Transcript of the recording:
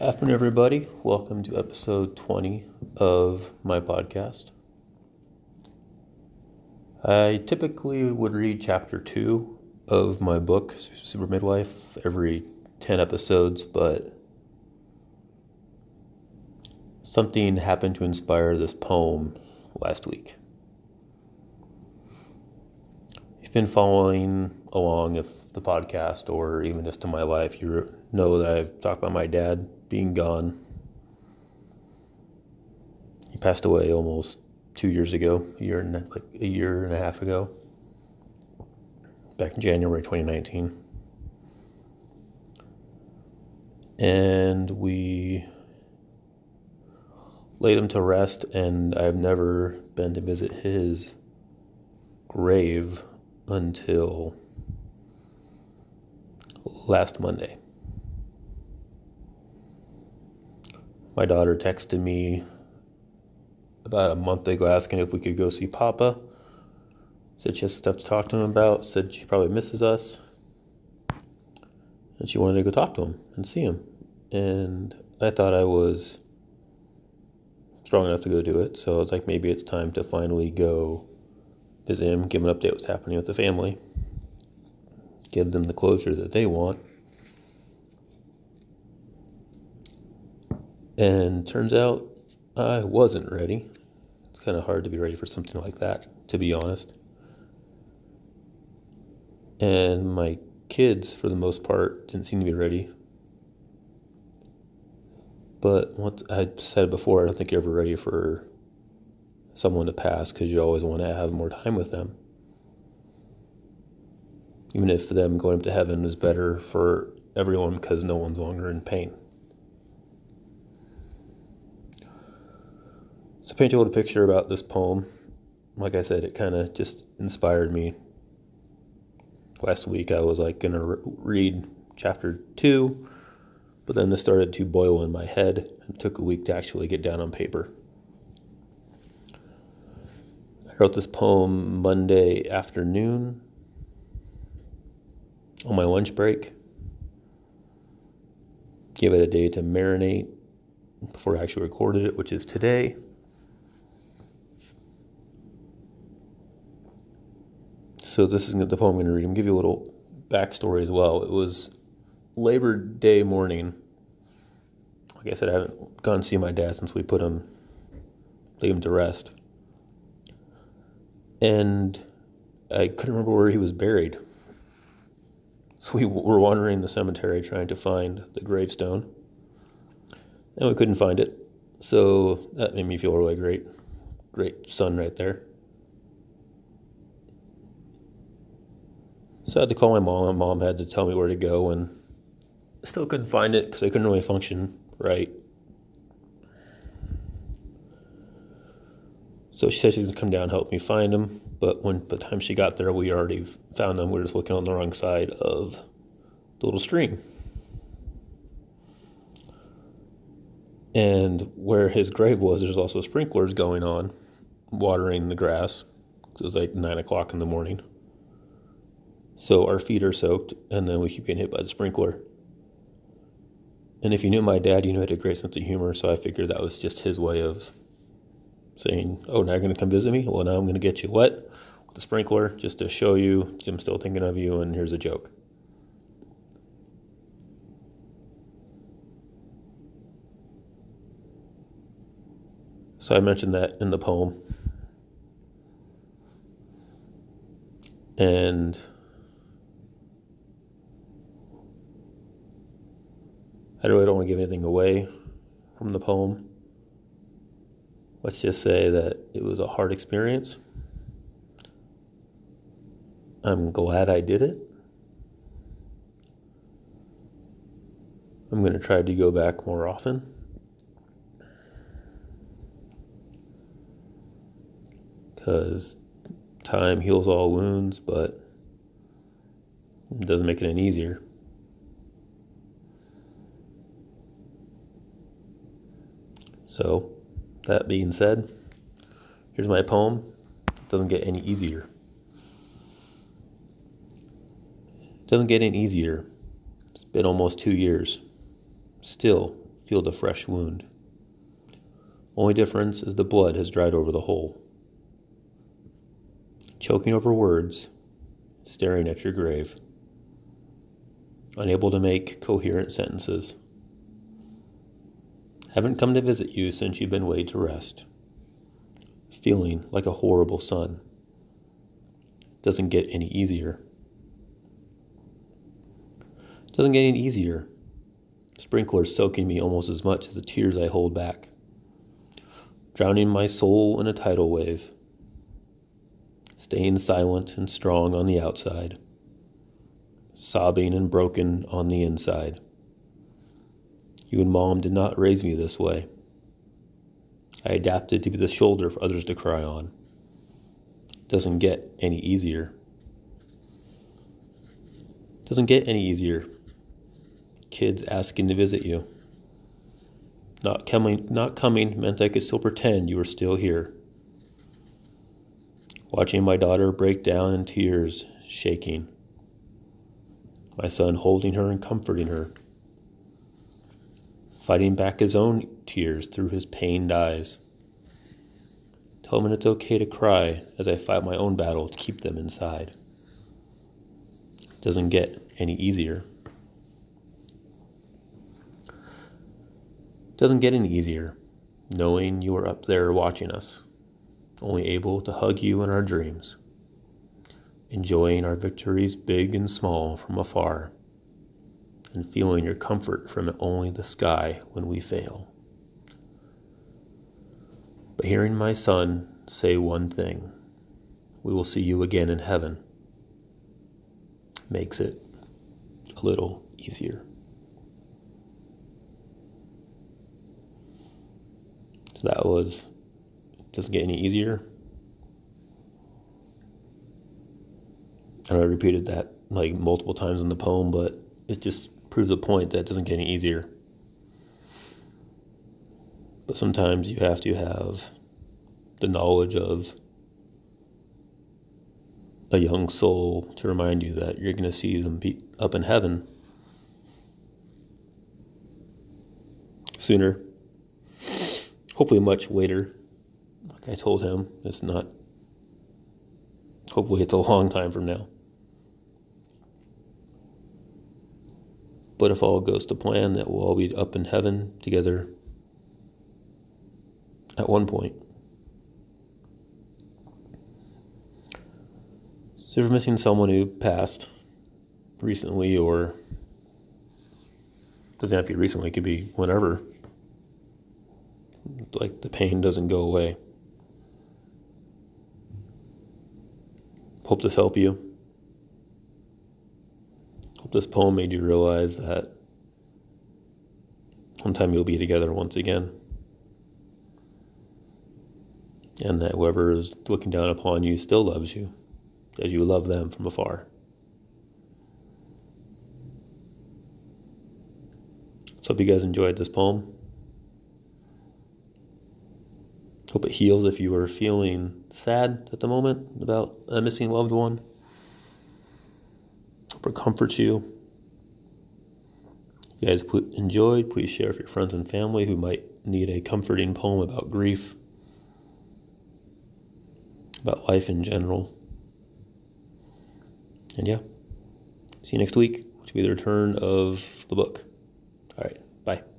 Afternoon, everybody. Welcome to episode 20 of my podcast. I typically would read chapter 2 of my book, Super Midwife, every 10 episodes, but something happened to inspire this poem last week. If you've been following along with the podcast or even just in my life, you know that I've talked about my dad being gone. He passed away almost two years ago, a year and like a year and a half ago, back in January 2019, and we laid him to rest. And I've never been to visit his grave until last Monday. My daughter texted me about a month ago asking if we could go see Papa. Said she has stuff to talk to him about. Said she probably misses us. And she wanted to go talk to him and see him. And I thought I was strong enough to go do it. So I was like, maybe it's time to finally go visit him, give him an update what's happening with the family, give them the closure that they want. And turns out I wasn't ready. It's kind of hard to be ready for something like that, to be honest. And my kids, for the most part, didn't seem to be ready. But what I said before, I don't think you're ever ready for someone to pass because you always want to have more time with them. Even if them going up to heaven is better for everyone because no one's longer in pain. So, paint you a little picture about this poem. Like I said, it kind of just inspired me. Last week, I was like gonna re- read chapter two, but then this started to boil in my head and took a week to actually get down on paper. I wrote this poem Monday afternoon on my lunch break. Gave it a day to marinate before I actually recorded it, which is today. So this is the poem I'm going to read. I'm going to give you a little backstory as well. It was Labor Day morning. Like I said, I haven't gone to see my dad since we put him, laid him to rest. And I couldn't remember where he was buried. So we were wandering the cemetery trying to find the gravestone. And we couldn't find it. So that made me feel really great. Great son right there. So I had to call my mom. My mom had to tell me where to go, and I still couldn't find it because I couldn't really function right. So she said she's gonna come down and help me find them. But when by the time she got there, we already found them. We were just looking on the wrong side of the little stream. And where his grave was, there's also sprinklers going on, watering the grass. It was like nine o'clock in the morning. So our feet are soaked, and then we keep getting hit by the sprinkler. And if you knew my dad, you knew he had a great sense of humor, so I figured that was just his way of saying, Oh, now you're going to come visit me? Well, now I'm going to get you wet with the sprinkler just to show you I'm still thinking of you, and here's a joke. So I mentioned that in the poem. And I really don't want to give anything away from the poem. Let's just say that it was a hard experience. I'm glad I did it. I'm going to try to go back more often. Because time heals all wounds, but it doesn't make it any easier. So, that being said, here's my poem. It doesn't get any easier. It doesn't get any easier. It's been almost two years. Still feel the fresh wound. Only difference is the blood has dried over the hole. Choking over words, staring at your grave, unable to make coherent sentences. Haven't come to visit you since you've been laid to rest. Feeling like a horrible son. Doesn't get any easier. Doesn't get any easier. Sprinklers soaking me almost as much as the tears I hold back. Drowning my soul in a tidal wave. Staying silent and strong on the outside. Sobbing and broken on the inside. You and mom did not raise me this way. I adapted to be the shoulder for others to cry on. It doesn't get any easier. It doesn't get any easier. Kids asking to visit you. Not coming, not coming meant I could still pretend you were still here. Watching my daughter break down in tears, shaking. My son holding her and comforting her fighting back his own tears through his pained eyes. Tell him it's okay to cry as I fight my own battle to keep them inside. It doesn't get any easier. It doesn't get any easier knowing you are up there watching us, only able to hug you in our dreams, enjoying our victories big and small from afar and feeling your comfort from only the sky when we fail. But hearing my son say one thing, we will see you again in heaven, makes it a little easier. So that was, doesn't get any easier. And I repeated that like multiple times in the poem, but it just prove the point that doesn't get any easier. But sometimes you have to have the knowledge of a young soul to remind you that you're going to see them be up in heaven sooner. Hopefully, much later. Like I told him, it's not. Hopefully, it's a long time from now. But if all goes to plan, that we'll all be up in heaven together at one point. So if you're missing someone who passed recently or doesn't have to be recently, it could be whenever. Like the pain doesn't go away. Hope this help you this poem made you realize that one time you'll be together once again. And that whoever is looking down upon you still loves you as you love them from afar. So, hope you guys enjoyed this poem. Hope it heals if you are feeling sad at the moment about a missing loved one or comforts you. If you guys enjoyed, please share with your friends and family who might need a comforting poem about grief, about life in general. And yeah, see you next week, which will be the return of the book. All right, bye.